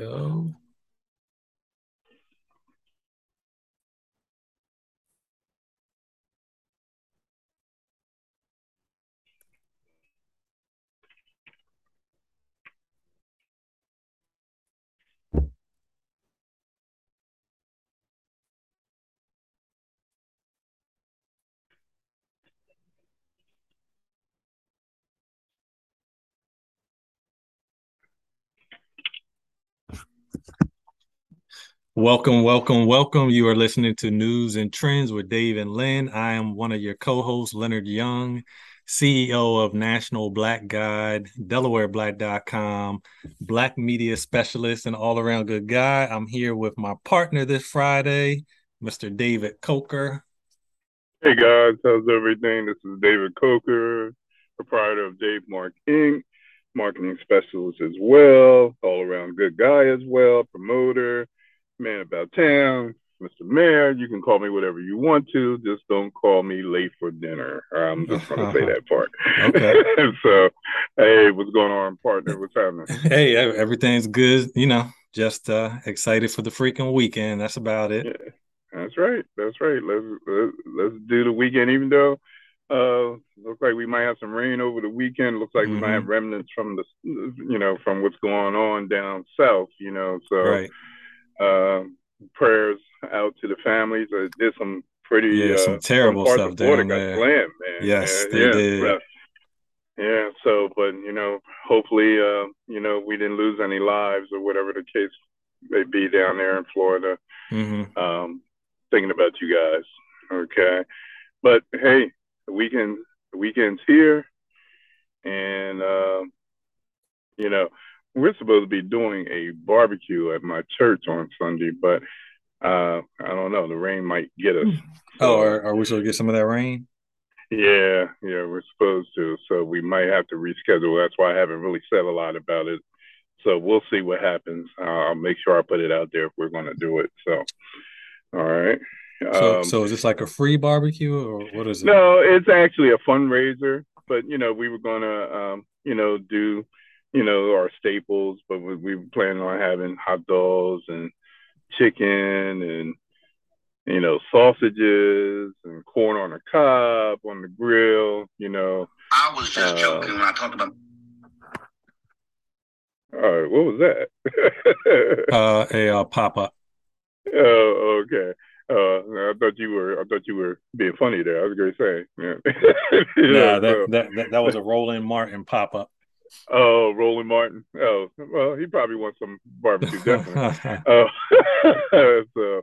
go. Welcome, welcome, welcome. You are listening to Newz and Trendz with Dave and Len. I am one of your co-hosts, Leonard Young, CEO of National Black Guide, DelawareBlack.com, Black media specialist, and all-around good guy. I'm here with my partner this Friday, Mr. David Coker. Hey guys, how's everything? This is David Coker, proprietor of Dave Mark Inc., marketing specialist as well, all-around good guy as well, promoter man about town, Mr. Mayor. You can call me whatever you want to. Just don't call me late for dinner. I'm just going to say that part. Okay. so, hey, what's going on, partner? What's happening? Hey, everything's good. You know, just uh, excited for the freaking weekend. That's about it. Yeah, that's right. That's right. Let's, let's let's do the weekend. Even though uh, looks like we might have some rain over the weekend. Looks like mm-hmm. we might have mm-hmm. remnants from the, you know, from what's going on down south. You know, so. Right uh, prayers out to the families. Uh, did some pretty yeah, some uh, terrible some stuff down there. Slammed, man. Yes, they yeah, did. Yeah, so but you know, hopefully, uh, you know, we didn't lose any lives or whatever the case may be down there in Florida. Mm-hmm. Um, thinking about you guys, okay. But hey, the weekend, the weekend's here, and uh, you know, we're supposed to be doing a barbecue at my church on Sunday, but uh, I don't know. The rain might get us. So, oh, are, are, we supposed to get some of that rain? Yeah, yeah, we're supposed to. So we might have to reschedule. That's why I haven't really said a lot about it. So we'll see what happens. Uh, I'll make sure I put it out there if we're going to do it. So, all right. So, um, so is this like a free barbecue or what is it? No, it's actually a fundraiser. But you know, we were going to, um, you know, do you know, our staples, but we, we plan on having hot dogs and chicken and you know sausages and corn on the cob on the grill. You know, I was just uh, joking when I talked about. All right, what was that? uh, a uh, pop up. Oh, okay. Uh, I thought you were. I thought you were being funny there. I was going to say. Yeah. yeah, that, so. that, that that was a Roland Martin pop up. Oh, Roland Martin. Oh, well, he probably wants some barbecue, definitely. uh, so,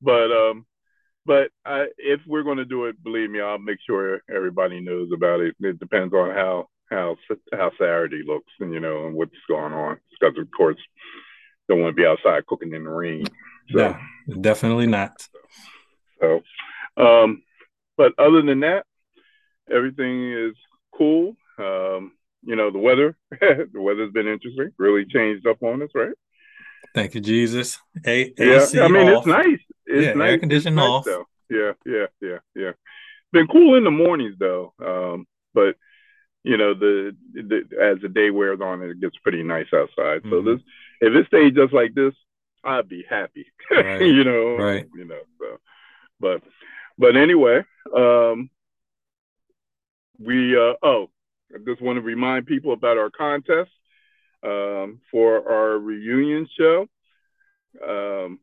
but um, but I, if we're going to do it, believe me, I'll make sure everybody knows about it. It depends on how how how Saturday looks, and you know, and what's going on. Because of course, don't want to be outside cooking in the rain. So, no, definitely not. So, um, but other than that, everything is cool. Um, you know, the weather, the weather's been interesting, really changed up on us, right? Thank you, Jesus. A- yeah, I mean, off. it's nice. It's yeah, nice. air conditioning off. Nice, yeah, yeah, yeah, yeah. Been cool in the mornings though, um, but you know, the, the, as the day wears on, it gets pretty nice outside. Mm-hmm. So this, if it stays just like this, I'd be happy. Right. you know, right? You know, so, but, but anyway, um, we uh, oh I just want to remind people about our contest um, for our reunion show, um,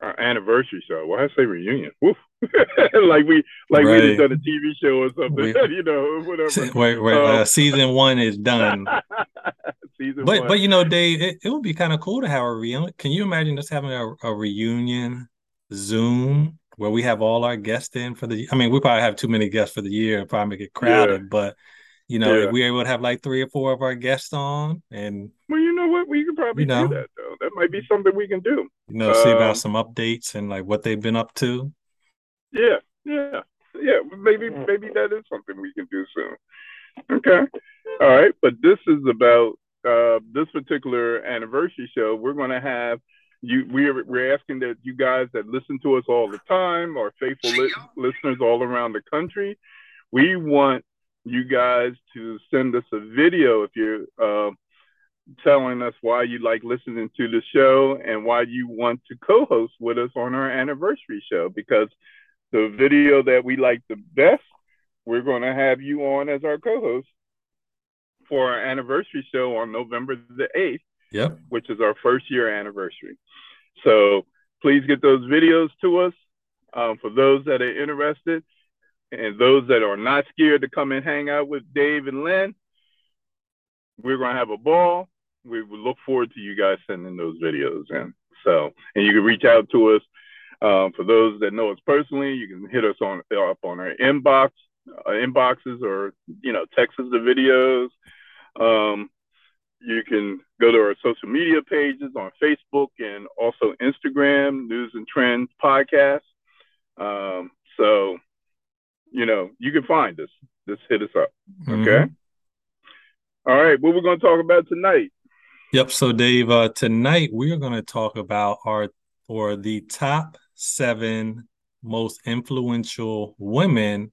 our anniversary show. Why I say reunion? Woof. like we like right. we just done a TV show or something, we, you know, whatever. Wait, wait, um, uh, season one is done. season but one. but you know, Dave, it, it would be kind of cool to have a reunion. Can you imagine us having a, a reunion Zoom where we have all our guests in for the. I mean, we probably have too many guests for the year, probably make it crowded. Yeah. But you know, yeah. we able to have like three or four of our guests on, and well, you know what, we could probably you know, do that though. That might be something we can do. You know, see about um, some updates and like what they've been up to. Yeah, yeah, yeah. Maybe maybe that is something we can do soon. Okay, all right. But this is about uh, this particular anniversary show. We're going to have you we're we're asking that you guys that listen to us all the time our faithful li- listeners all around the country we want you guys to send us a video if you're uh, telling us why you like listening to the show and why you want to co-host with us on our anniversary show because the video that we like the best we're going to have you on as our co-host for our anniversary show on November the 8th yep which is our first year anniversary so please get those videos to us um, for those that are interested and those that are not scared to come and hang out with Dave and Len we're going to have a ball. We look forward to you guys sending those videos in. So, and you can reach out to us. Um, for those that know us personally, you can hit us on up on our inbox, uh, inboxes, or you know, text us the videos. Um, you can go to our social media pages on Facebook and also Instagram, Newz and Trendz Podcast. Um, so, you know, you can find us. Just hit us up. Okay. Mm-hmm. All right, what we're going to talk about tonight? Yep. So, Dave, uh, tonight we are going to talk about our or the top seven most influential women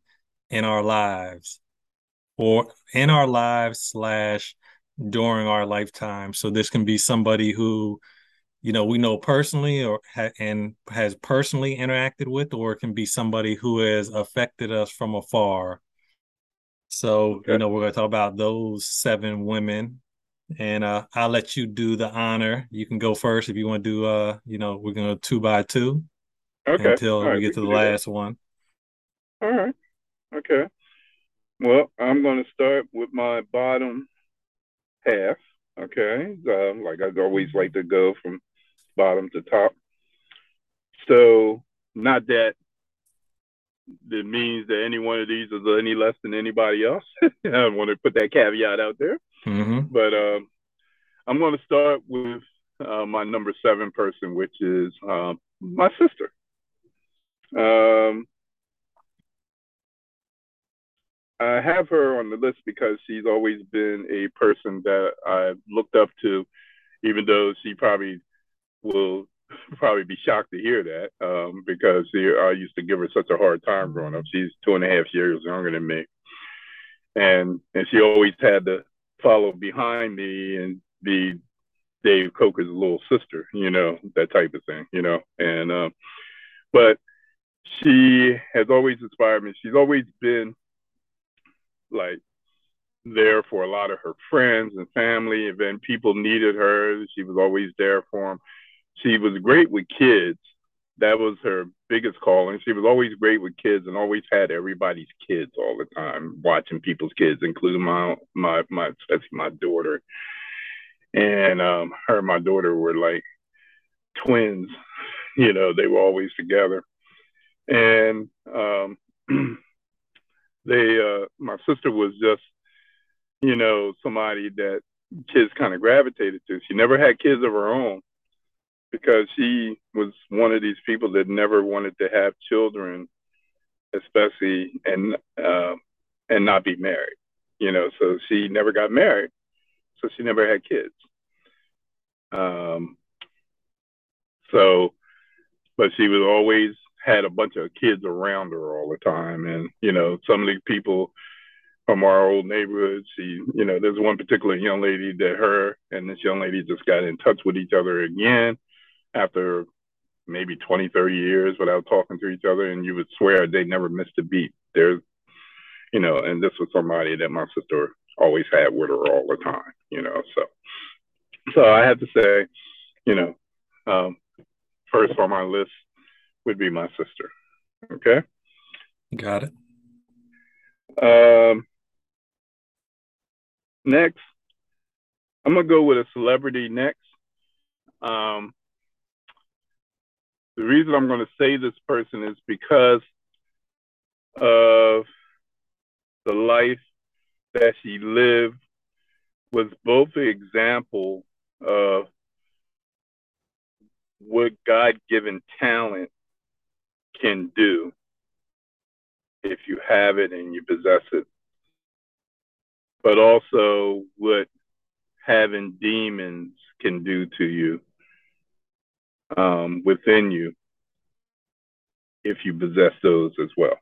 in our lives, or in our lives slash during our lifetime. So, this can be somebody who you know we know personally or ha- and has personally interacted with, or it can be somebody who has affected us from afar so, okay. you know, we're going to talk about those seven women. And uh, I'll let you do the honor. You can go first if you want to do, uh, you know, we're going to two by two okay. until right, we get we to the last that. one. All right. Okay. Well, I'm going to start with my bottom half. Okay. Um, like I always like to go from bottom to top. So, not that it means that any one of these is any less than anybody else. I want to put that caveat out there. Mm-hmm. But um, I'm going to start with uh, my number seven person, which is uh, my sister. Um, I have her on the list because she's always been a person that I've looked up to, even though she probably will probably be shocked to hear that um, because she, I used to give her such a hard time growing up. She's two and a half years younger than me, and and she always had to follow behind me and be Dave Coker's little sister, you know, that type of thing, you know. And um, but she has always inspired me. She's always been like there for a lot of her friends and family. And then people needed her, she was always there for them she was great with kids. That was her biggest calling. She was always great with kids and always had everybody's kids all the time, watching people's kids, including my my my especially my daughter. And um, her and my daughter were like twins. You know, they were always together. And um, they uh, my sister was just, you know, somebody that kids kind of gravitated to. She never had kids of her own because she was one of these people that never wanted to have children, especially and uh, and not be married. You know, so she never got married, so she never had kids. Um, so, but she was always had a bunch of kids around her all the time, and you know, some of the people from our old neighborhood. She, you know, there's one particular young lady that her and this young lady just got in touch with each other again after maybe 20, 30 years without talking to each other, and you would swear they never missed a beat. There's, you know, and this was somebody that my sister always had with her all the time, you know. So, so I have to say, you know, um, first on my list would be my sister. Okay. Got it. Um, next, I'm gonna go with a celebrity next. Um, the reason I'm going to say this person is because of the life that she lived was both an example of what God given talent can do if you have it and you possess it, but also what having demons can do to you um, within you if you possess those as well.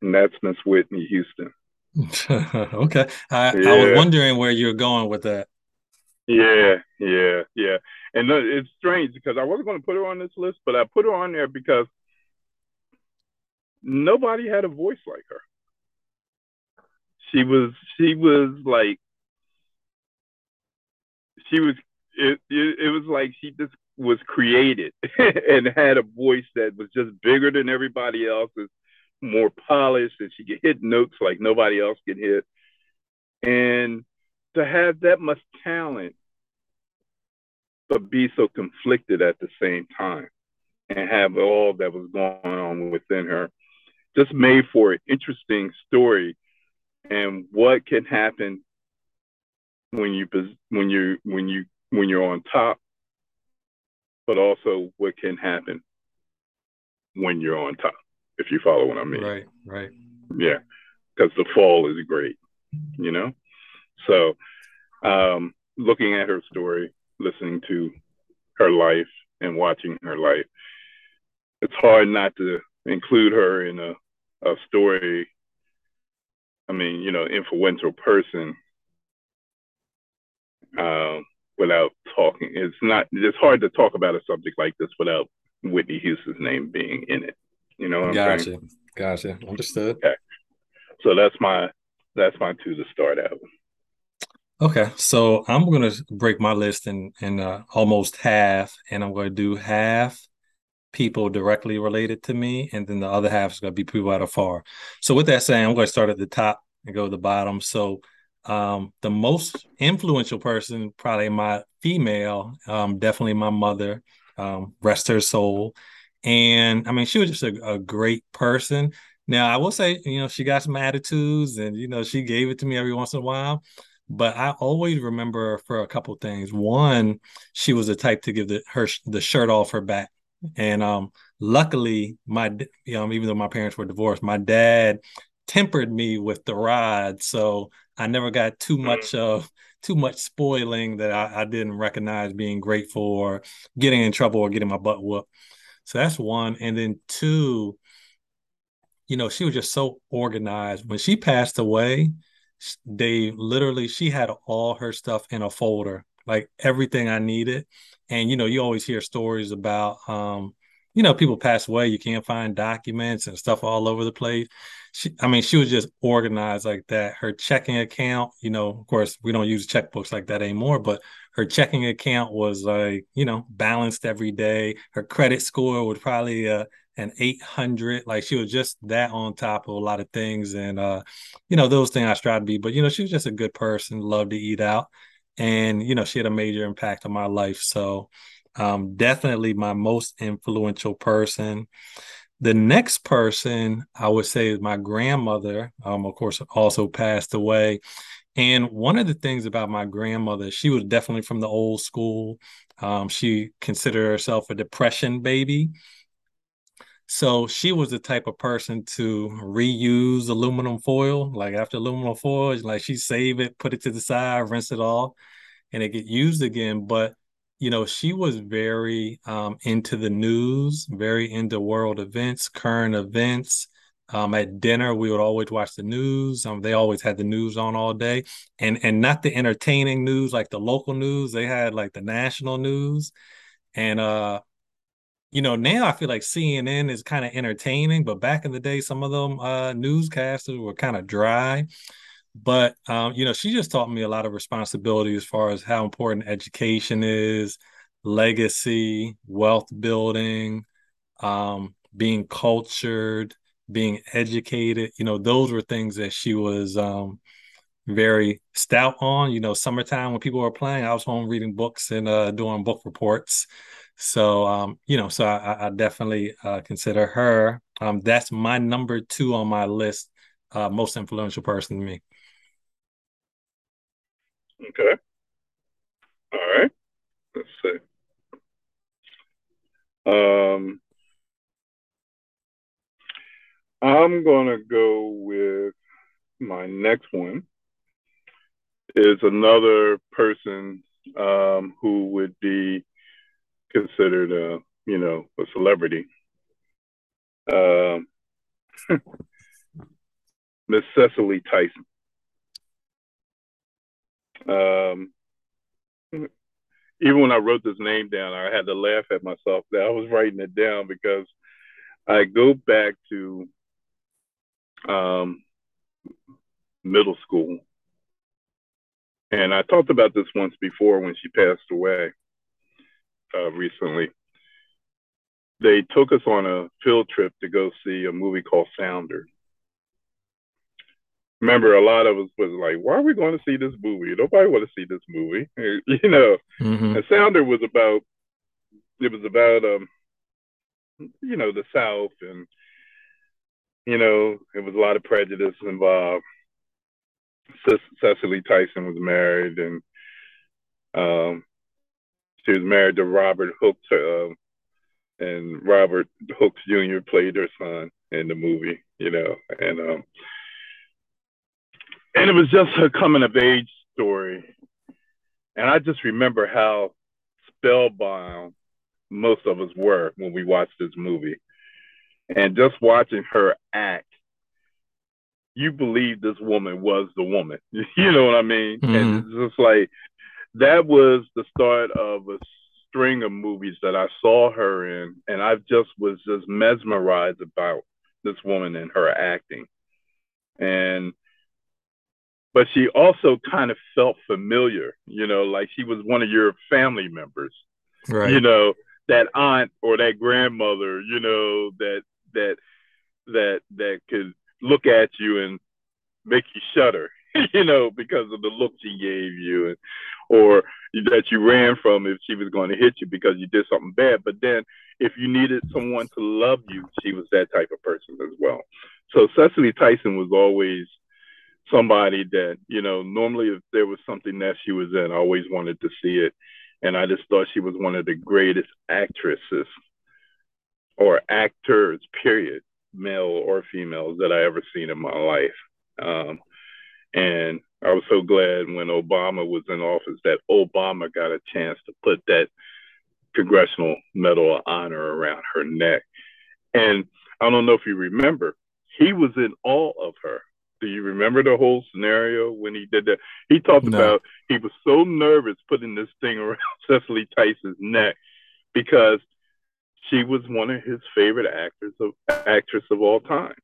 And that's Miss Whitney Houston. okay. I, yeah. I was wondering where you're going with that. Yeah, yeah, yeah. And it's strange because I wasn't going to put her on this list, but I put her on there because nobody had a voice like her. She was, she was like, she was. It, it, it was like she just was created and had a voice that was just bigger than everybody else's, more polished, and she could hit notes like nobody else could hit. And to have that much talent, but be so conflicted at the same time and have all that was going on within her just made for an interesting story and what can happen when you when you when you when you're on top but also what can happen when you're on top if you follow what i mean. Right right. Yeah because the fall is great you know? So um looking at her story listening to her life and watching her life it's hard not to include her in a, a story i mean you know influential person um, without talking. It's not. It's hard to talk about a subject like this without Whitney Houston's name being in it. You know what gotcha. I'm saying? Gotcha. Understood. Okay. So that's my that's my two to start out. Okay, so I'm gonna break my list in in uh, almost half, and I'm gonna do half people directly related to me, and then the other half is gonna be people that are far. So with that saying, I'm gonna start at the top and go to the bottom. So um, the most influential person, probably my female, um, definitely my mother, um, rest her soul. And I mean, she was just a, a, great person. Now, I will say, you know, she got some attitudes and, you know, she gave it to me every once in a while. But I always remember for a couple things. One, she was the type to give the her the shirt off her back. And um, luckily, my you know, even though my parents were divorced, my dad tempered me with the rod. So I never got too mm. much of too much spoiling that I, I, didn't recognize being grateful or getting in trouble or getting my butt whooped. So that's one. And then two, you know, she was just so organized. When she passed away, they literally she had all her stuff in a folder, like everything I needed. And you know, you always hear stories about um, you know, people pass away, you can't find documents and stuff all over the place she, I mean, she was just organized like that. Her checking account, you know, of course, we don't use checkbooks like that anymore, but her checking account was like, you know, balanced every day. Her credit score was probably uh, an 800. Like she was just that on top of a lot of things. And, uh, you know, those things I strive to be, but, you know, she was just a good person, loved to eat out. And, you know, she had a major impact on my life. So, um, definitely my most influential person. The next person I would say is my grandmother. Um, of course, also passed away. And one of the things about my grandmother, she was definitely from the old school. Um, she considered herself a depression baby. So she was the type of person to reuse aluminum foil. Like after aluminum foil, like she save it, put it to the side, rinse it off, and it get used again. But you know, she was very um, into the news, very into world events, current events. Um, at dinner, we would always watch the news. Um, they always had the news on all day, and and not the entertaining news like the local news. They had like the national news, and uh, you know, now I feel like CNN is kind of entertaining, but back in the day, some of them uh, newscasters were kind of dry. But um, you know, she just taught me a lot of responsibility as far as how important education is, legacy, wealth building, um, being cultured, being educated. You know, those were things that she was um, very stout on. You know, summertime when people were playing, I was home reading books and uh, doing book reports. So, um, you know, so I, I definitely uh, consider her. Um, that's my number two on my list, uh, most influential person to me. Okay. All right. Let's see. Um, I'm to go with my next one is another person um, who would be considered a, you know, a celebrity. Um, Miss Cicely Tyson. Um, even when I wrote this name down, I had to laugh at myself that I was writing it down because I go back to um, middle school. And I talked about this once before when she passed away uh, recently. They took us on a field trip to go see a movie called Sounder remember a lot of us was like, why are we going to see this movie? Nobody want to see this movie, you know. Mm-hmm. And Sounder was about, it was about, um, you know, the South, and you know, it was a lot of prejudice involved. Cecily Tyson was married, and um, she was married to Robert Hooks, uh, and Robert Hooks Jr. played her son in the movie, you know, and um, and it was just a coming of age story. And I just remember how spellbound most of us were when we watched this movie. And just watching her act, you believe this woman was the woman. you know what I mean? Mm-hmm. And it's just like that was the start of a string of movies that I saw her in, and I just was just mesmerized about this woman and her acting. And but she also kind of felt familiar, you know, like she was one of your family members, right? You know, that aunt or that grandmother, you know, that that that that could look at you and make you shudder, you know, because of the look she gave you, or that you ran from if she was going to hit you because you did something bad. But then, if you needed someone to love you, she was that type of person as well. So Cicely Tyson was always somebody that you know normally if there was something that she was in i always wanted to see it and i just thought she was one of the greatest actresses or actors period male or females that i ever seen in my life um, and i was so glad when obama was in office that obama got a chance to put that congressional medal of honor around her neck and i don't know if you remember he was in awe of her do you remember the whole scenario when he did that? He talked no. about he was so nervous putting this thing around Cicely Tyson's neck because she was one of his favorite actors of actress of all time,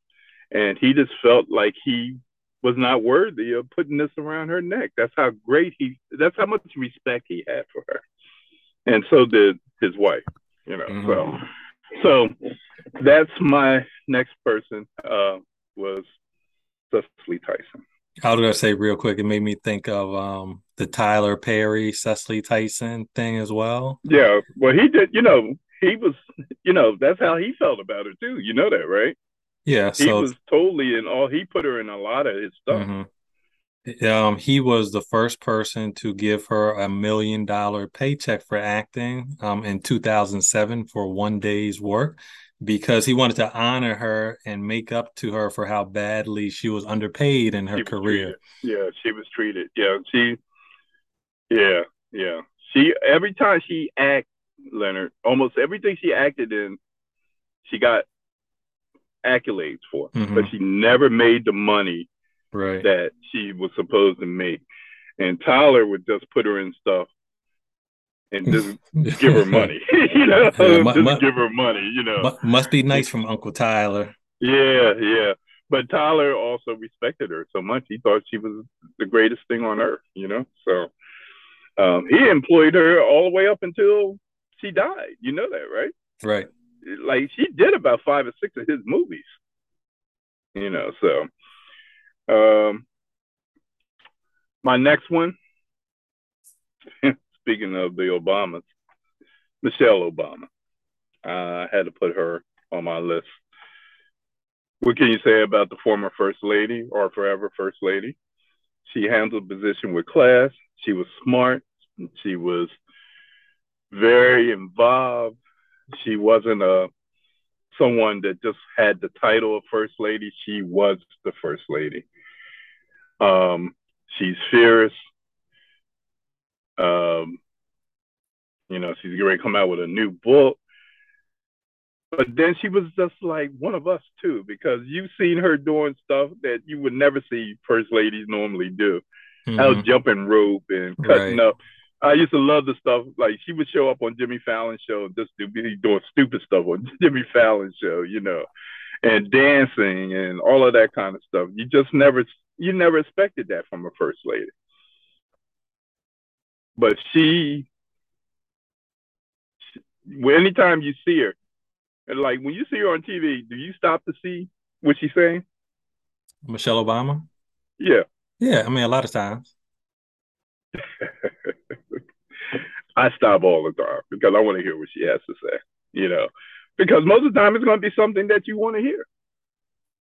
and he just felt like he was not worthy of putting this around her neck. That's how great he. That's how much respect he had for her, and so did his wife. You know, mm-hmm. so so that's my next person uh, was Cicely Tyson. I was gonna say real quick, it made me think of um, the Tyler Perry, Cicely Tyson thing as well. Yeah, well, he did. You know, he was. You know, that's how he felt about her too. You know that, right? Yeah, he so, was totally in awe. He put her in a lot of his stuff. Mm-hmm. Um, he was the first person to give her a million dollar paycheck for acting um, in 2007 for one day's work because he wanted to honor her and make up to her for how badly she was underpaid in her career. Treated. Yeah, she was treated. Yeah, she. Yeah, yeah. She every time she act Leonard, almost everything she acted in, she got accolades for, mm-hmm. but she never made the money right. that she was supposed to make. And Tyler would just put her in stuff and just give her money. you know, yeah, just mu- give her money. You know, must be nice from Uncle Tyler. Yeah, yeah. But Tyler also respected her so much. He thought she was the greatest thing on earth. You know, so um, he employed her all the way up until she died. You know that, right? Right. Like she did about five or six of his movies. You know, so um, my next one speaking of the Obamas, Michelle Obama. I had to put her on my list. What can you say about the former First Lady or forever First Lady? She handled position with class. She was smart. She was very involved. She wasn't a someone that just had the title of First Lady. She was the First Lady. Um, she's fierce. Um, you know, she's ready to come out with a new book. But then she was just like one of us too, because you've seen her doing stuff that you would never see first ladies normally do. Mm-hmm. Out jumping rope and cutting right. up I used to love the stuff like she would show up on Jimmy Fallon show, just be doing stupid stuff on Jimmy Fallon show, you know, and dancing and all of that kind of stuff. You just never you never expected that from a first lady. But she, she anytime you see her, and like when you see her on TV, do you stop to see what she's saying? Michelle Obama. Yeah. Yeah, I mean a lot of times. I stop all the time because I want to hear what she has to say. You know, because most of the time it's going to be something that you want to hear.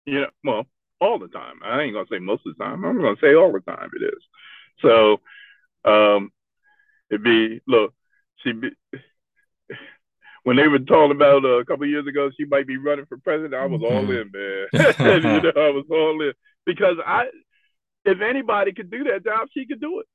You know, well, all the time. I ain't gonna say most of the time. I'm gonna say all the time it is. So, um, it'd be look, she be when they were talking about uh, a couple years ago she might be running for president. I was all mm-hmm. in, man. you know, I was all in because I, if anybody could do that job, she could do it.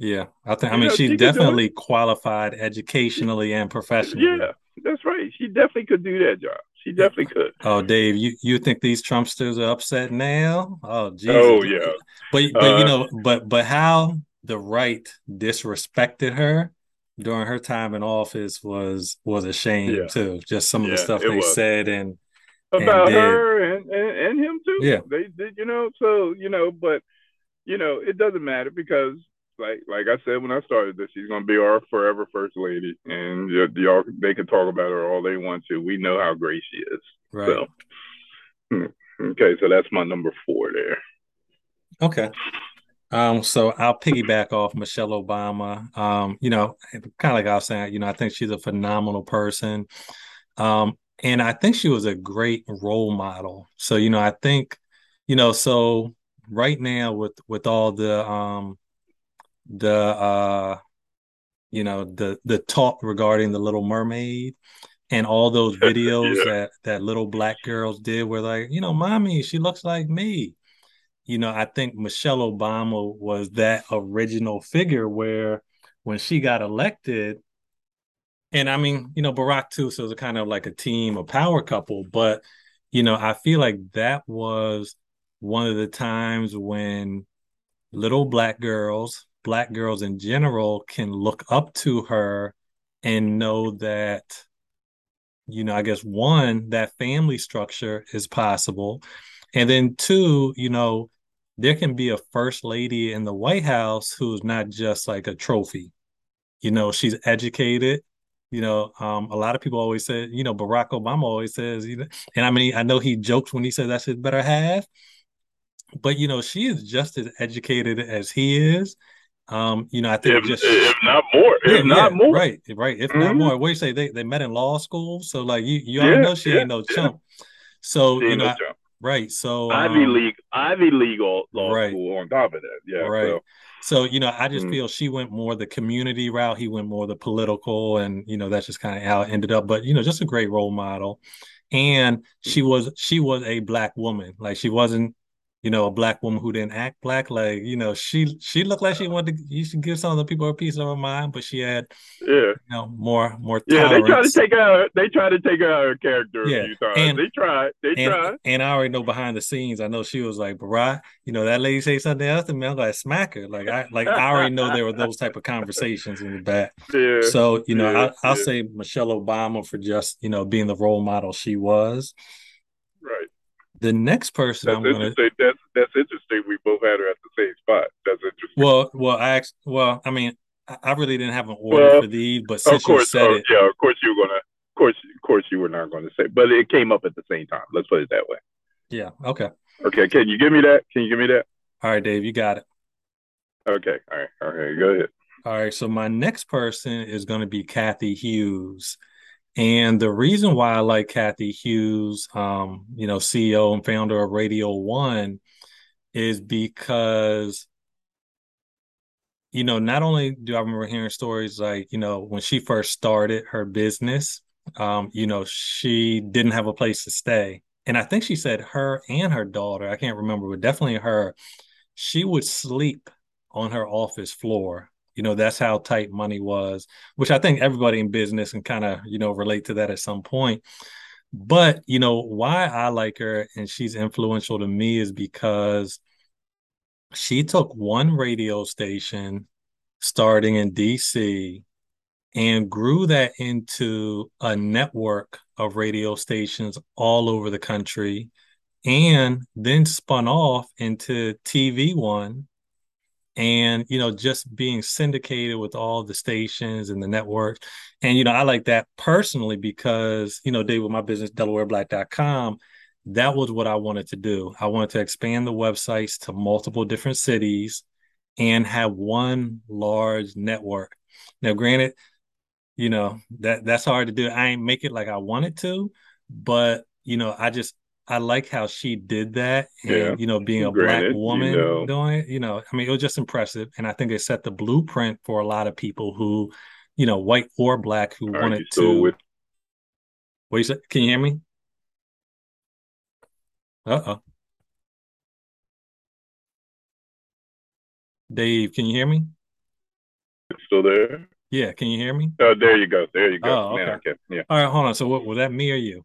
Yeah, I think. I mean, know, she's she definitely qualified educationally and professionally. Yeah, that's right. She definitely could do that job. She definitely could. Oh, Dave, you, you think these Trumpsters are upset now? Oh, Jesus. Oh, yeah. But but uh, you know, but but how the right disrespected her during her time in office was was a shame yeah. too. Just some of the stuff they was. said and about and her and, and, and him too. Yeah, they did. You know, so you know, but you know, it doesn't matter because like like I said when I started this, she's gonna be our forever first lady, and y'all they can talk about her all they want to. We know how great she is. Right. So, hmm, okay, so that's my number four there. Okay. Um, so I'll piggyback off Michelle Obama. Um, you know, kind of like I was saying, you know, I think she's a phenomenal person. Um, and I think she was a great role model. So, you know, I think, you know, so right now with with all the um the uh you know the the talk regarding the little mermaid and all those videos yeah. that that little black girls did were like you know mommy she looks like me you know i think michelle obama was that original figure where when she got elected and i mean you know barack too so it was kind of like a team a power couple but you know i feel like that was one of the times when little black girls black girls in general can look up to her and know that you know i guess one that family structure is possible. And then two you know there can be a first lady in the white house who's not just like a trophy. You know she's educated. You know um, a lot of people always say you know barack obama always says you know and i mean i know he jokes when he says that's his better half but you know she is just as educated as he is um, you know, I think if, just if not more, if yeah, not yeah, more, right, right. If mm-hmm. not more, what do you say? They they met in law school, so like you you already know she ain't no chump. So she you know, no right? So Ivy um, League, Ivy League law right. school on top of that, yeah, right. So. So, you know, I just mm feel she went more the community route. He went more the political, and you know, that's just kind of how it ended up. But you know, just a great role model. And she was she was a black woman. Like she wasn't you know, a black woman who didn't act black. Like, you know, she she looked like she uh-huh. wanted to you should give some of the people a piece of her mind, but she had yeah, you know, more more Yeah, they try to take out they try to take out her character yeah. a few times. And, they tried. They and, tried. And I already know behind the scenes, I know she was like, Barack, you know, that lady say something else to me, I'm gonna smack her. Like I like I already know there were those type of conversations in the back. Yeah. So, you know, yeah, I, will yeah. say Michelle Obama for just, you know, being the role model she was. Right. The next person that's I'm going to that's that's interesting. We both had her at the same spot. That's interesting. Well, well, I asked, well, I mean, I really didn't have an order well, for these, but since course, you said oh, it, yeah, of course you were gonna, of course, of course you were not going to say, but it came up at the same time. Let's put it that way. Yeah. Okay. Okay. Can you give me that? Can you give me that? All right, Dave, you got it. Okay. All right. All right. Go ahead. All right. So my next person is going to be Cathy Hughes. And the reason why I like Cathy Hughes, um, you know, CEO and founder of Radio One, is because, you know, not only do I remember hearing stories like, you know, when she first started her business, um, you know, she didn't have a place to stay. And I think she said her and her daughter, I can't remember, but definitely her, she would sleep on her office floor you know that's how tight money was which i think everybody in business can kind of you know relate to that at some point. But you know why i like her and she's influential to me is because she took one radio station starting in DC and grew that into a network of radio stations all over the country and then spun off into TV One and you know just being syndicated with all the stations and the networks. And you know i like that personally because you know dave with my business delawareblack.com that was what i wanted to do. I wanted to expand the websites to multiple different cities and have one large network. Now granted you know that that's hard to do. I ain't make it like i wanted to but you know i just I like how she did that, and yeah. you know, being a Granted, black woman you know. doing it, you know, I mean, it was just impressive, and I think it set the blueprint for a lot of people who, you know, white or black, who Are wanted to. With- what you said? Can you hear me? Uh oh. Dave, can you hear me? still there? Yeah, can you hear me? Oh, there you go. There you go. Oh, okay. Yeah. All right, hold on. So, what was that? Me or you?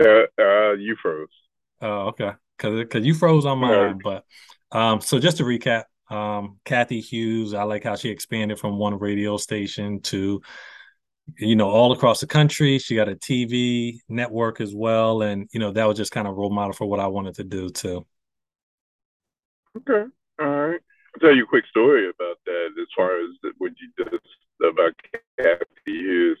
Uh, uh, you froze. Oh, okay. Because because you froze on mine. But um, so just to recap, um, Cathy Hughes, I like how she expanded from one radio station to you know all across the country. She got a TV network as well, and you know that was just kind of role model for what I wanted to do too. Okay, all right. I'll tell you a quick story about that. As far as what you just about Cathy Hughes,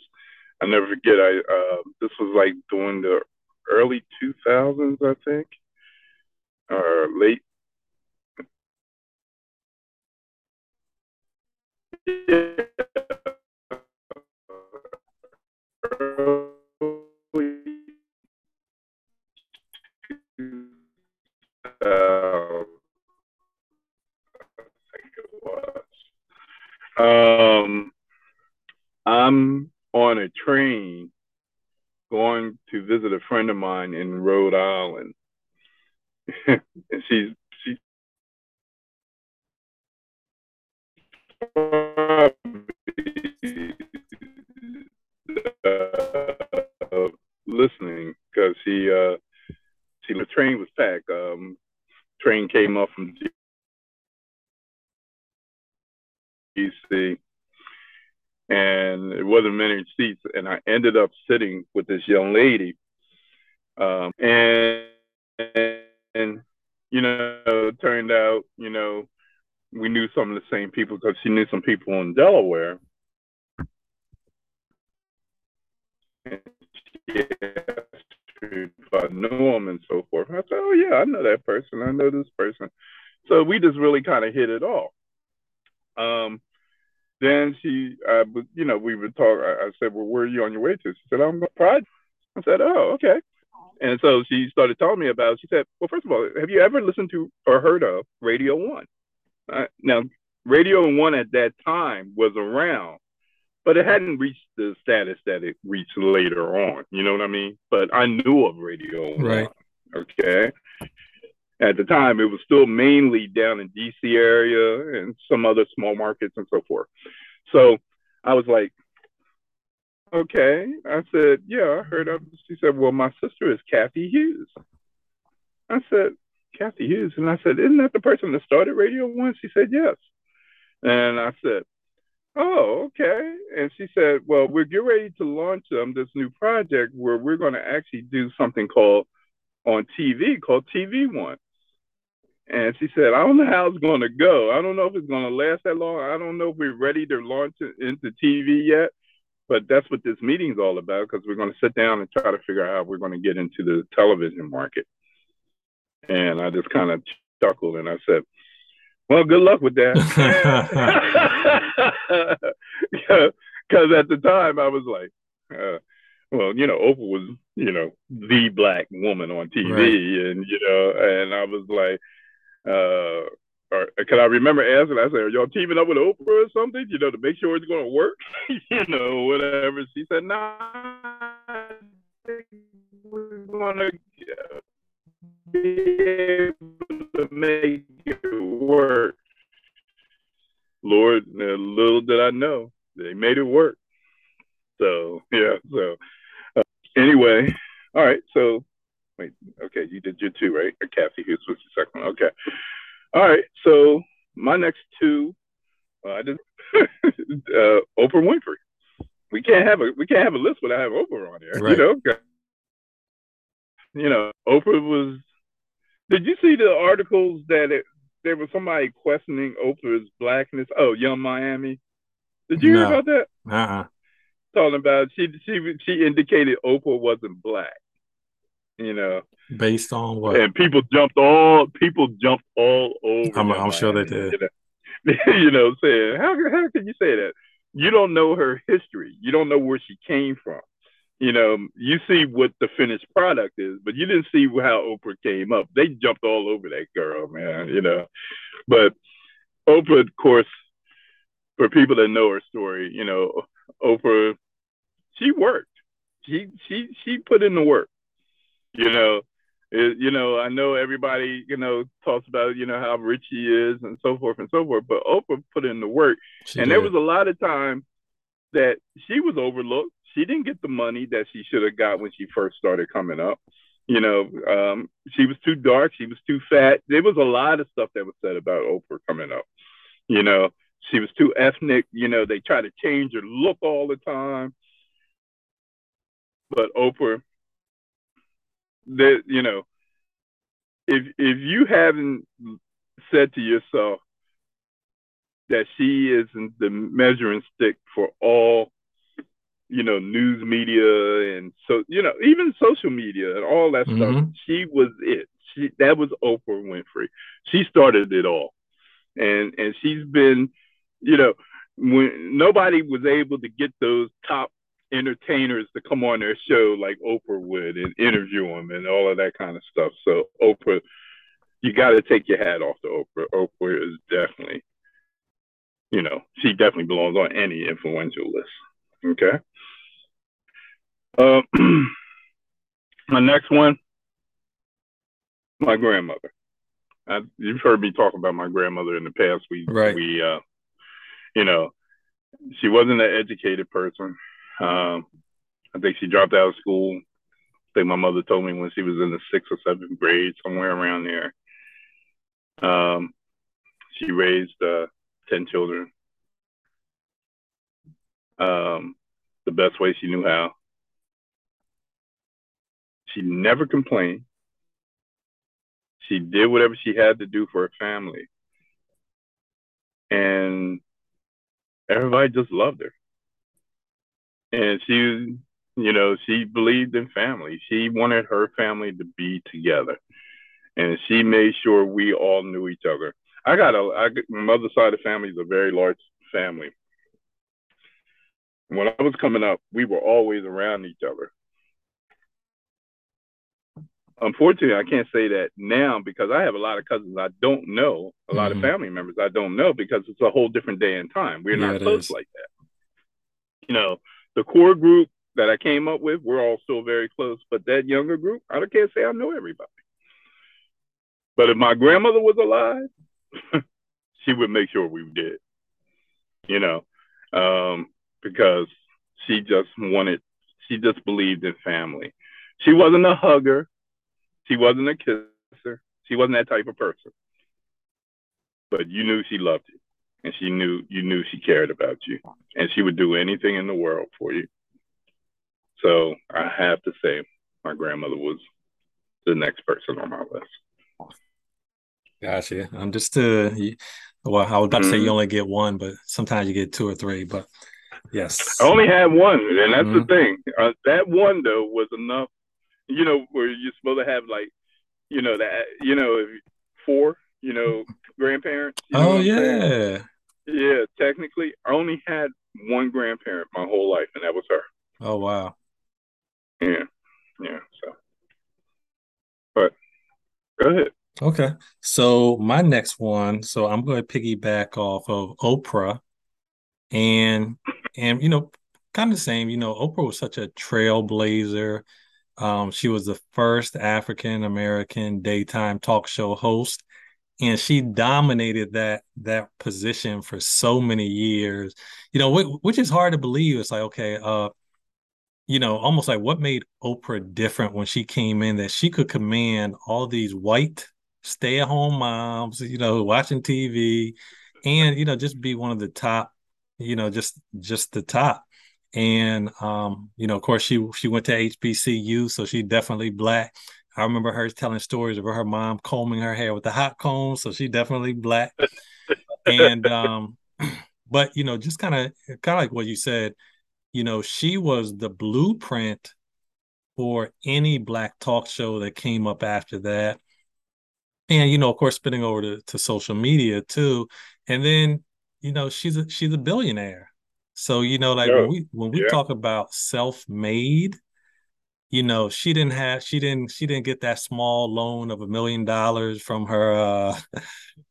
I never forget. I uh, this was like during the early 2000s, I think, or late. Um, I'm on a train going to visit a friend of mine in Rhode Island. and she's she uh, listening because she uh the train was packed. Um train came up from DC and it wasn't many seats. And I ended up sitting with this young lady. Um, and, and, you know, it turned out, you know, we knew some of the same people because she knew some people in Delaware. If I knew them and so forth. I said, oh, yeah, I know that person. I know this person. So we just really kind of hit it off. Um, then she, uh, you know, we would talk. I, I, said, "Well, where are you on your way to?" She said, "I'm a Pride." I said, "Oh, okay." And so she started telling me about. She said, "Well, first of all, have you ever listened to or heard of Radio One?" Uh, now, Radio One at that time was around, but it hadn't reached the status that it reached later on. You know what I mean? But I knew of Radio One. right. Okay at the time it was still mainly down in dc area and some other small markets and so forth. So i was like okay. I said yeah i heard of she said well my sister is Cathy hughes. I said Cathy hughes? And i said isn't that the person that started radio one? She said yes. And i said oh okay. And she said well we're getting ready to launch um, this new project where we're going to actually do something called on tv called tv one and she said, I don't know how it's going to go. I don't know if it's going to last that long. I don't know if we're ready to launch it into TV yet. But that's what this meeting's all about because we're going to sit down and try to figure out how we're going to get into the television market. And I just kind of chuckled and I said, Well, good luck with that. Because at the time I was like, uh, well, you know, Oprah was, you know, the black woman on TV, right. and you know, and I was like, uh, or can I remember asking? I said, "Are y'all teaming up with Oprah or something? You know, to make sure it's going to work? you know, whatever." She said, "Nah, we're going to be able to make it work." Lord, little did I know, they made it work. So yeah, so uh, anyway, all right, so Wait, okay, you did your two, right? Or Cathy Hughes was the second one. Okay. All right. So my next two Uh, I just uh, Oprah Winfrey. We can't have a we can't have a list without having Oprah on there. Right. You know, you know, Oprah was. Did you see the articles that it, there was somebody questioning Oprah's blackness? Oh, Yung Miami. Did you no. hear about that? Uh. Uh-uh. Talking about she she she indicated Oprah wasn't black. You know, based on what? And people jumped all people jumped all over. I'm, I'm sure they did. You know, you know, saying how how can you say that? You don't know her history. You don't know where she came from. You know, you see what the finished product is, but you didn't see how Oprah came up. They jumped all over that girl, man. You know, but Oprah, of course, for people that know her story, you know, Oprah, she worked. She she she put in the work. You know, it, you know, I know everybody, you know, talks about, you know, how rich he is and so forth and so forth, but Oprah put in the work. She and did. there was a lot of time that she was overlooked. She didn't get the money that she should have got when she first started coming up. You know, um, she was too dark. She was too fat. There was a lot of stuff that was said about Oprah coming up. You know, she was too ethnic. You know, they try to change her look all the time. But Oprah, that you know, if if you haven't said to yourself that she isn't the measuring stick for all you know news media and so you know even social media and all that mm-hmm. stuff she was it. She that was oprah winfrey. She started it all. And and she's been you know when nobody was able to get those top entertainers to come on their show like Oprah would and interview them and all of that kind of stuff. So Oprah, you got to take your hat off to Oprah. Oprah is definitely, you know, she definitely belongs on any influential list. Okay. Uh, my next one, my grandmother. I, you've heard me talk about my grandmother in the past. We, right. we, uh, you know, she wasn't an educated person. Um, I think she dropped out of school. I think my mother told me when she was in the sixth or seventh grade, somewhere around there. Um, she raised uh, 10 children um, the best way she knew how. She never complained. She did whatever she had to do for her family. And everybody just loved her and she you know she believed in family. She wanted her family to be together. And she made sure we all knew each other. I got a I, my mother's side of the family is a very large family. When i was coming up we were always around each other. Unfortunately i can't say that now because i have a lot of cousins i don't know a lot mm-hmm. of family members i don't know because it's a whole different day and time. We're yeah, not close is. like that. You know the core group that I came up with, we're all still very close. But that younger group, I can't say I know everybody. But if my grandmother was alive, she would make sure we did. You know, um, because she just wanted, she just believed in family. She wasn't a hugger. She wasn't a kisser. She wasn't that type of person. But you knew she loved you and she knew you knew she cared about you and she would do anything in the world for you. So i have to say my grandmother was the next person on my list. Gotcha. I'm just uh well i was about to say you mm-hmm. only get one but sometimes you get two or three but yes. I only had one and that's mm-hmm. the thing. Uh, that one though was enough you know where you're supposed to have like you know that you know four you know grandparents you know oh yeah yeah, technically, I only had one grandparent my whole life, and that was her. Oh wow. Yeah, yeah. So, but go ahead. Okay, so my next one. So I'm going to piggyback off of Oprah, and and you know, kind of the same. You know, Oprah was such a trailblazer. Um, she was the first African American daytime talk show host and she dominated that that position for so many years you know which is hard to believe it's like okay uh you know almost like what made oprah different when she came in that she could command all these white stay-at-home moms you know watching tv and you know, just be one of the top, you know, just just the top. And um, you know, of course, she she went to HBCU, so she definitely black. I remember her telling stories about her mom combing her hair with the hot comb, so she definitely black. and um, but you know, just kind of kind of like what you said, you know, she was the blueprint for any black talk show that came up after that. And you know, of course, spinning over to, to social media too. And then, you know, she's a she's a billionaire. So, you know, like yeah. when we when we yeah. talk about self-made, you know, she didn't have she didn't she didn't get that small loan of a million dollars from her uh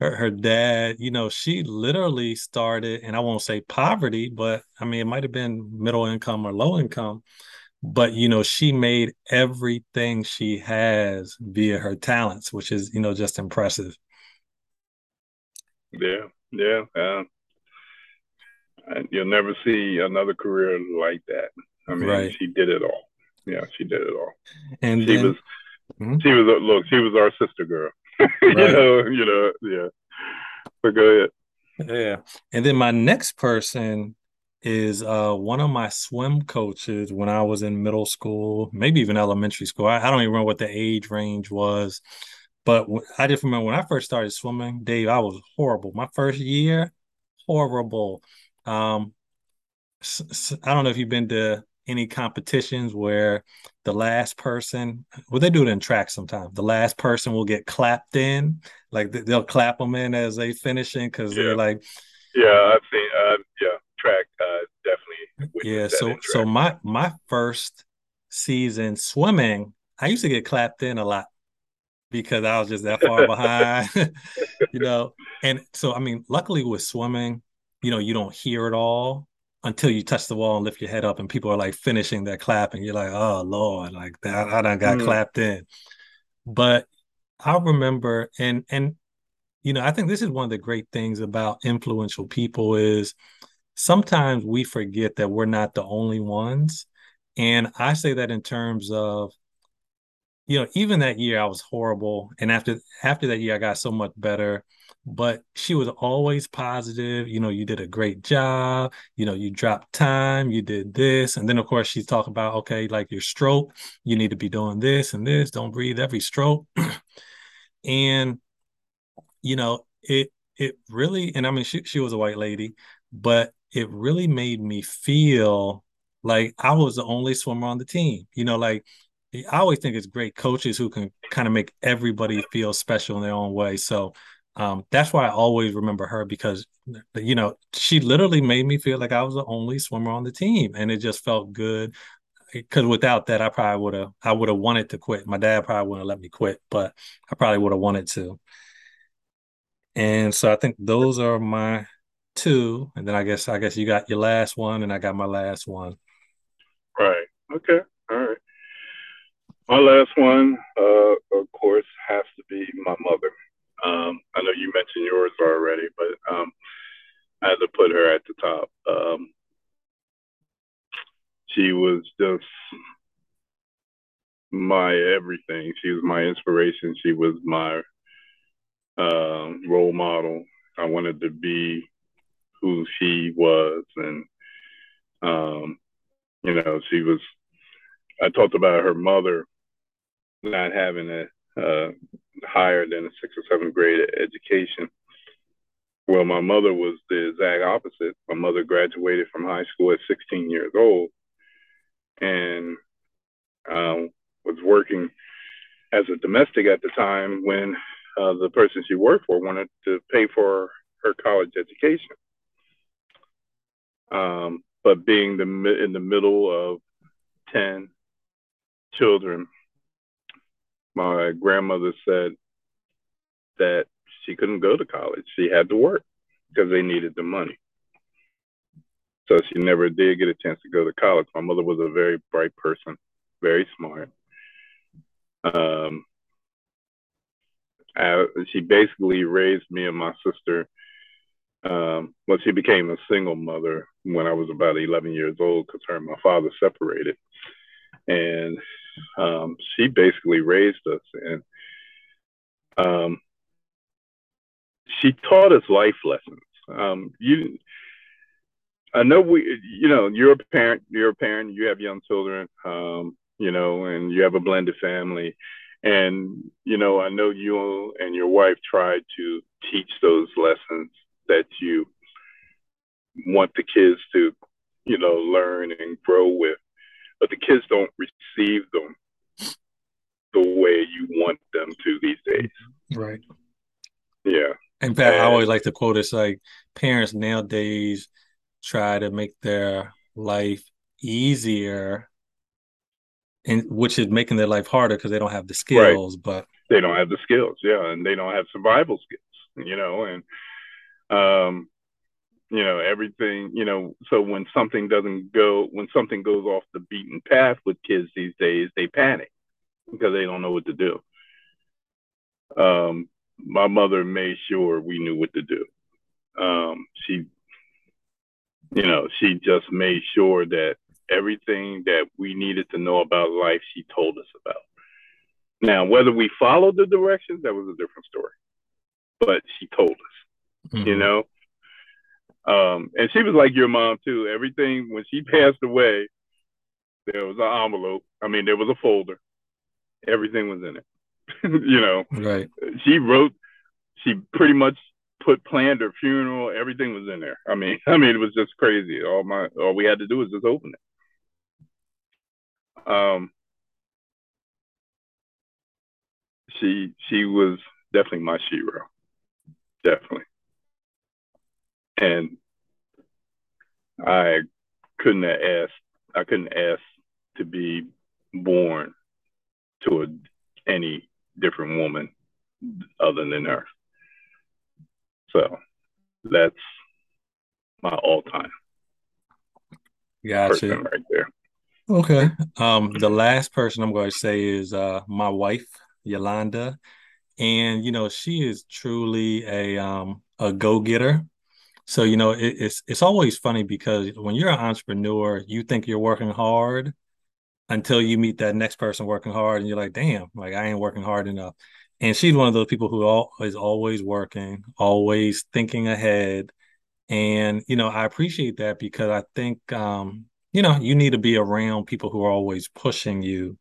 her, her dad. You know, she literally started, and I won't say poverty, but I mean it might have been middle income or low income but you know she made everything she has via her talents which is you know just impressive yeah yeah uh, you'll never see another career like that i mean right. she did it all yeah she did it all and she then, was mm-hmm. she was look she was our sister girl you know you know yeah but go ahead yeah and then my next person is uh, one of my swim coaches when I was in middle school, maybe even elementary school. I, I don't even remember what the age range was, but I just remember when I first started swimming, Dave, I was horrible. My first year, horrible. Um, I don't know if you've been to any competitions where the last person, well, they do it in track sometimes. The last person will get clapped in, like they'll clap them in as they finishing because yeah. they're like, yeah, I've seen, uh, yeah track uh, definitely. Yeah, so so my my first season swimming, I used to get clapped in a lot because I was just that far behind, you know. And so I mean, luckily with swimming, you know, you don't hear it all until you touch the wall and lift your head up, and people are like finishing their clap, and you're like, oh lord, like that, I done got mm. clapped in. But I remember, and and you know, I think this is one of the great things about influential people is sometimes we forget that we're not the only ones. And I say that in terms of, you know, even that year I was horrible. And after after that year, I got so much better. But she was always positive. You know, you did a great job. You know, you dropped time, you did this. And then of course she's talking about, okay, like your stroke, you need to be doing this and this. Don't breathe every stroke. and you know, it it really, and I mean she she was a white lady, but it really made me feel like I was the only swimmer on the team. You know, like I always think it's great coaches who can kind of make everybody feel special in their own way. So um, that's why I always remember her because you know she literally made me feel like I was the only swimmer on the team, and it just felt good. Because without that, I probably would have I would have wanted to quit. My dad probably wouldn't let me quit, but I probably would have wanted to. And so I think those are my two, and then I guess I guess you got your last one, and I got my last one. Right. Okay. All right. My last one, uh, of course, has to be my mother. Um, I know you mentioned yours already, but um, I had to put her at the top. Um, she was just my everything. She was my inspiration. She was my uh, role model. I wanted to be who she was and um, you know she was i talked about her mother not having a uh, higher than a sixth or seventh grade education. Well my mother was the exact opposite. My mother graduated from high school at 16 years old and um, was working as a domestic at the time when uh, the person she worked for wanted to pay for her college education. Um, but being the in the middle of 10 children, my grandmother said that she couldn't go to college. She had to work because they needed the money. So she never did get a chance to go to college. My mother was a very bright person, very smart. Um, I, she basically raised me and my sister um, well, she became a single mother when I was about 11 years old because her and my father separated. And um, she basically raised us. And um, she taught us life lessons. um, you. I know we, you know, you're a parent. You're a parent. You have young children. Um, you know, and you have a blended family. And you know, I know you and your wife tried to teach those lessons that you want the kids to, you know, learn and grow with, but the kids don't receive them the way you want them to these days. Right. Yeah. In fact, and, I always like to quote it's like parents nowadays try to make their life easier and which is making their life harder because they don't have the skills right. but they don't have the skills yeah and they don't have survival skills you know and um you know everything you know so when something doesn't go when something goes off the beaten path with kids these days they panic because they don't know what to do. Um my mother made sure we knew what to do. Um she you know she just made sure that everything that we needed to know about life she told us about. Now whether we followed the directions that was a different story but she told us mm-hmm. you know um, and she was like your mom too. Everything when she passed away, there was an envelope. I mean, there was a folder. Everything was in it. you know, right? She wrote. She pretty much put planned her funeral. Everything was in there. I mean, I mean, it was just crazy. All my all we had to do was just open it. Um, she she was definitely my shero. Definitely and I couldn't have asked. I couldn't ask to be born to a, any different woman other than her. So that's my all-time gotcha. right there. Okay. Um, the last person I'm going to say is uh, my wife, Yolanda, and you know she is truly a um, a go-getter. So you know, it, it's it's always funny because when you're an entrepreneur, you think you're working hard until you meet that next person working hard, and you're like, "Damn, like I ain't working hard enough." And she's one of those people who all, is always working, always thinking ahead, and you know, I appreciate that because I think um, you know you need to be around people who are always pushing you,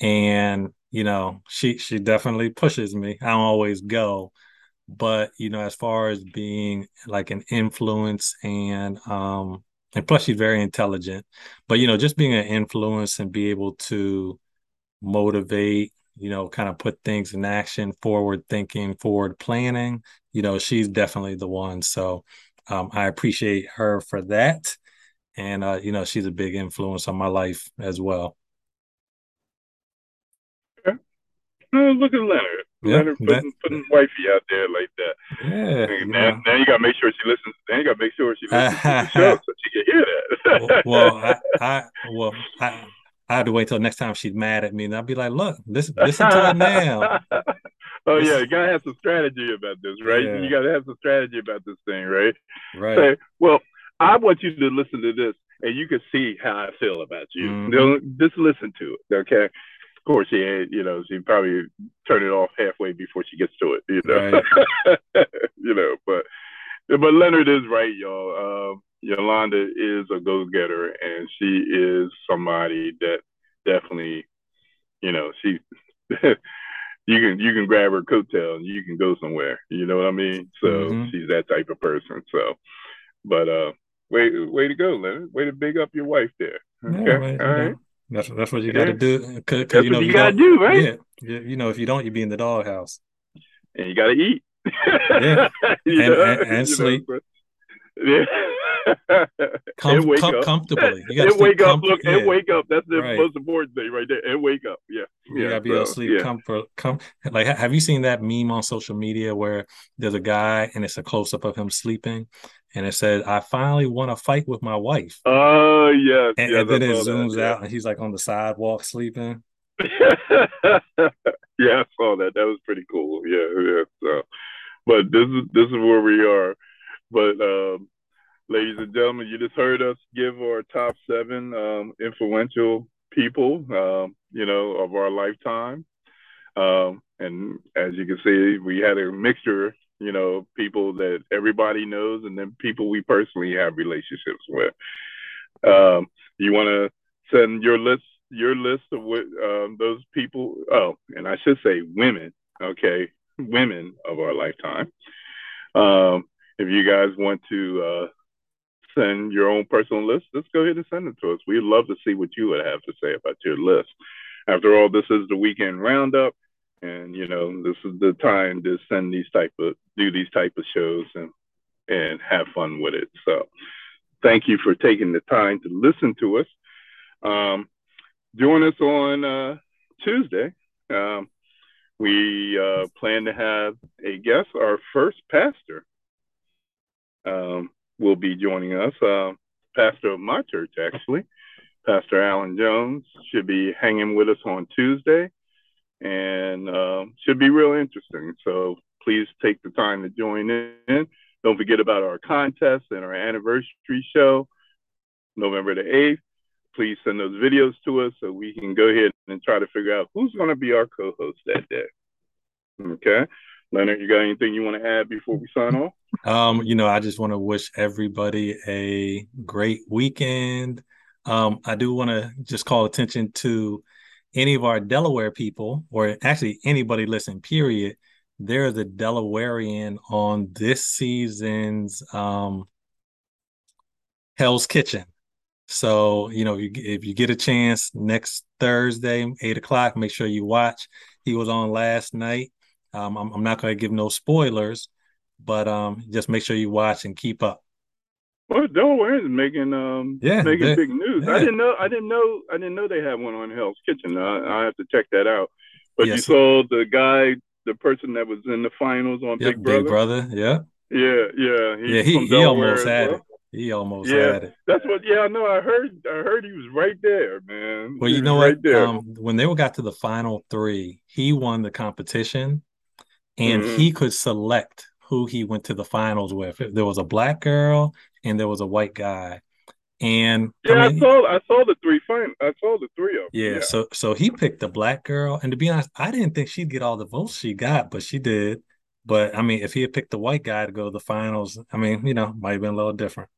and you know, she she definitely pushes me. I don't always go, but you know as far as being like an influence and um and plus she's very intelligent but you know just being an influence and be able to motivate you know kind of put things in action forward thinking forward planning you know she's definitely the one. So um, i appreciate her for that. And uh, you know she's a big influence on my life as well. Okay. oh, look at leonard yeah, Leonard putting, that, putting wifey out there like that. Yeah. Now, now you gotta make sure she listens. Now you gotta make sure she listens to the show so she can hear that. well, I, I, well, I, I had to wait till next time she's mad at me, and I'll be like, "Look, listen, listen to it now." oh yeah, you gotta have some strategy about this, right? Yeah. You gotta have some strategy about this thing, right? Right. Say, well, I want you to listen to this, and you can see how I feel about you. Mm-hmm. Just listen to it, okay? Of course, she ain't, you know, she probably turn it off halfway before she gets to it, you know. Right. you know, but but Leonard is right, y'all. Um, Yolanda is a go-getter, and she is somebody that definitely, you know, she. you can you can grab her coattail and you can go somewhere. You know what I mean? So mm-hmm. she's that type of person. So, but uh, way way to go, Leonard. Way to big up your wife there. Okay, yeah, right, all right. That's that's what you got to do. Cause, cause you know you, you gotta do, right? Yeah, you know if you don't, you be in the doghouse. And you gotta eat. yeah, and, and, and sleep. Know, yeah. Com- and wake com- up comfortably. You gotta and wake com- up. Look, yeah. and wake up. That's the right. most important thing right there. And wake up. Yeah. You gotta be able to sleep yeah. comfort. Com- like, have you seen that meme on social media where there's a guy and it's a close up of him sleeping, and it says, "I finally want to fight with my wife." Oh uh, yes, and, yes, and then it zooms that, out, yeah. and he's like on the sidewalk sleeping. yeah, I saw that. That was pretty cool. Yeah, yeah. So, but this is this is where we are. But um, ladies and gentlemen, you just heard us give our top seven um, influential people, um, you know, of our lifetime. Um, and as you can see, we had a mixture you know, people that everybody knows, and then people we personally have relationships with. Um, you want to send your list, your list of what um, those people. Oh, and I should say women. Okay, women of our lifetime. Um, if you guys want to uh, send your own personal list, let's go ahead and send it to us. We'd love to see what you would have to say about your list. After all, this is the weekend roundup, and you know this is the time to send these type of do these type of shows and and have fun with it. So, thank you for taking the time to listen to us. Um, join us on uh, Tuesday. Um, we uh, plan to have a guest, our first pastor. Um, will be joining us. Uh, pastor of my church, actually, Pastor Alan Jones, should be hanging with us on Tuesday and uh, should be real interesting. So please take the time to join in. Don't forget about our contest and our anniversary show, November the 8th. Please send those videos to us so we can go ahead and try to figure out who's going to be our co host that day. Okay. Leonard, you got anything you want to add before we sign off? Um, you know, I just want to wish everybody a great weekend. Um, I do want to just call attention to any of our Delaware people, or actually anybody listening, period. There's a Delawarean on this season's um, Hell's Kitchen. So, you know, if you, if you get a chance next Thursday, eight o'clock, make sure you watch. He was on last night. Um, I'm, I'm, not going to give no spoilers, but um, just make sure you watch and keep up. Well, Delaware is making um yeah, making big news. Yeah. I didn't know I didn't know I didn't know they had one on Hell's Kitchen. Uh, I have to check that out. But yes. you saw the guy, the person that was in the finals on yep, Big Brother. Big Brother, yeah. Yeah, yeah. yeah, he, he almost had well. it. He almost yeah, had it. That's what. Yeah, I know. I heard. I heard he was right there, man. Well, he you know what? Right um, when they got to the final three, he won the competition, and mm-hmm. he could select who he went to the finals with. If there was a black girl and there was a white guy. And yeah, I, mean, I saw I saw the three fine I saw the three of them. Yeah, yeah, so so he picked the black girl, and to be honest, I didn't think she'd get all the votes she got, but she did. But I mean, if he had picked the white guy to go to the finals, I mean, you know, might have been a little different.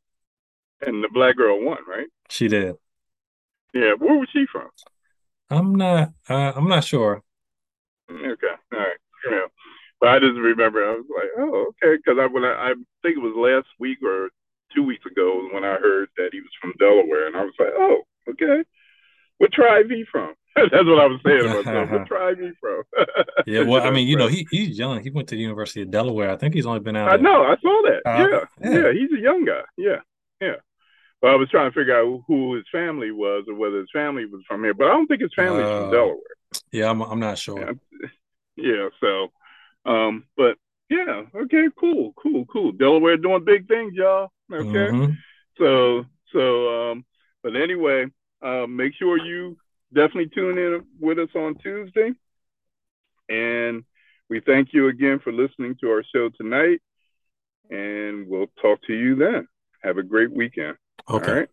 And the black girl won, right? She did. Yeah, where was she from? I'm not. Uh, I'm not sure. Okay, all right. Yeah. But I just remember I was like, oh, okay, because I when I, I think it was last week or two weeks ago when I heard that he was from Delaware, and I was like, oh, okay. What tribe he from? That's what I was saying about What tribe he from? yeah, well, I mean, you know, he he's young. He went to the University of Delaware. I think he's only been out. I know. I saw that. Uh, yeah. yeah, yeah, he's a young guy. Yeah, yeah. But I was trying to figure out who his family was or whether his family was from here. But I don't think his family's uh, from Delaware. Yeah, I'm I'm not sure. Yeah, yeah so um, but yeah, okay, cool, cool, cool. Delaware doing big things, y'all. Okay. Mm-hmm. So so um, but anyway, uh, make sure you definitely tune in with us on Tuesday. And we thank you again for listening to our show tonight. And we'll talk to you then. Have a great weekend. Okay. All right.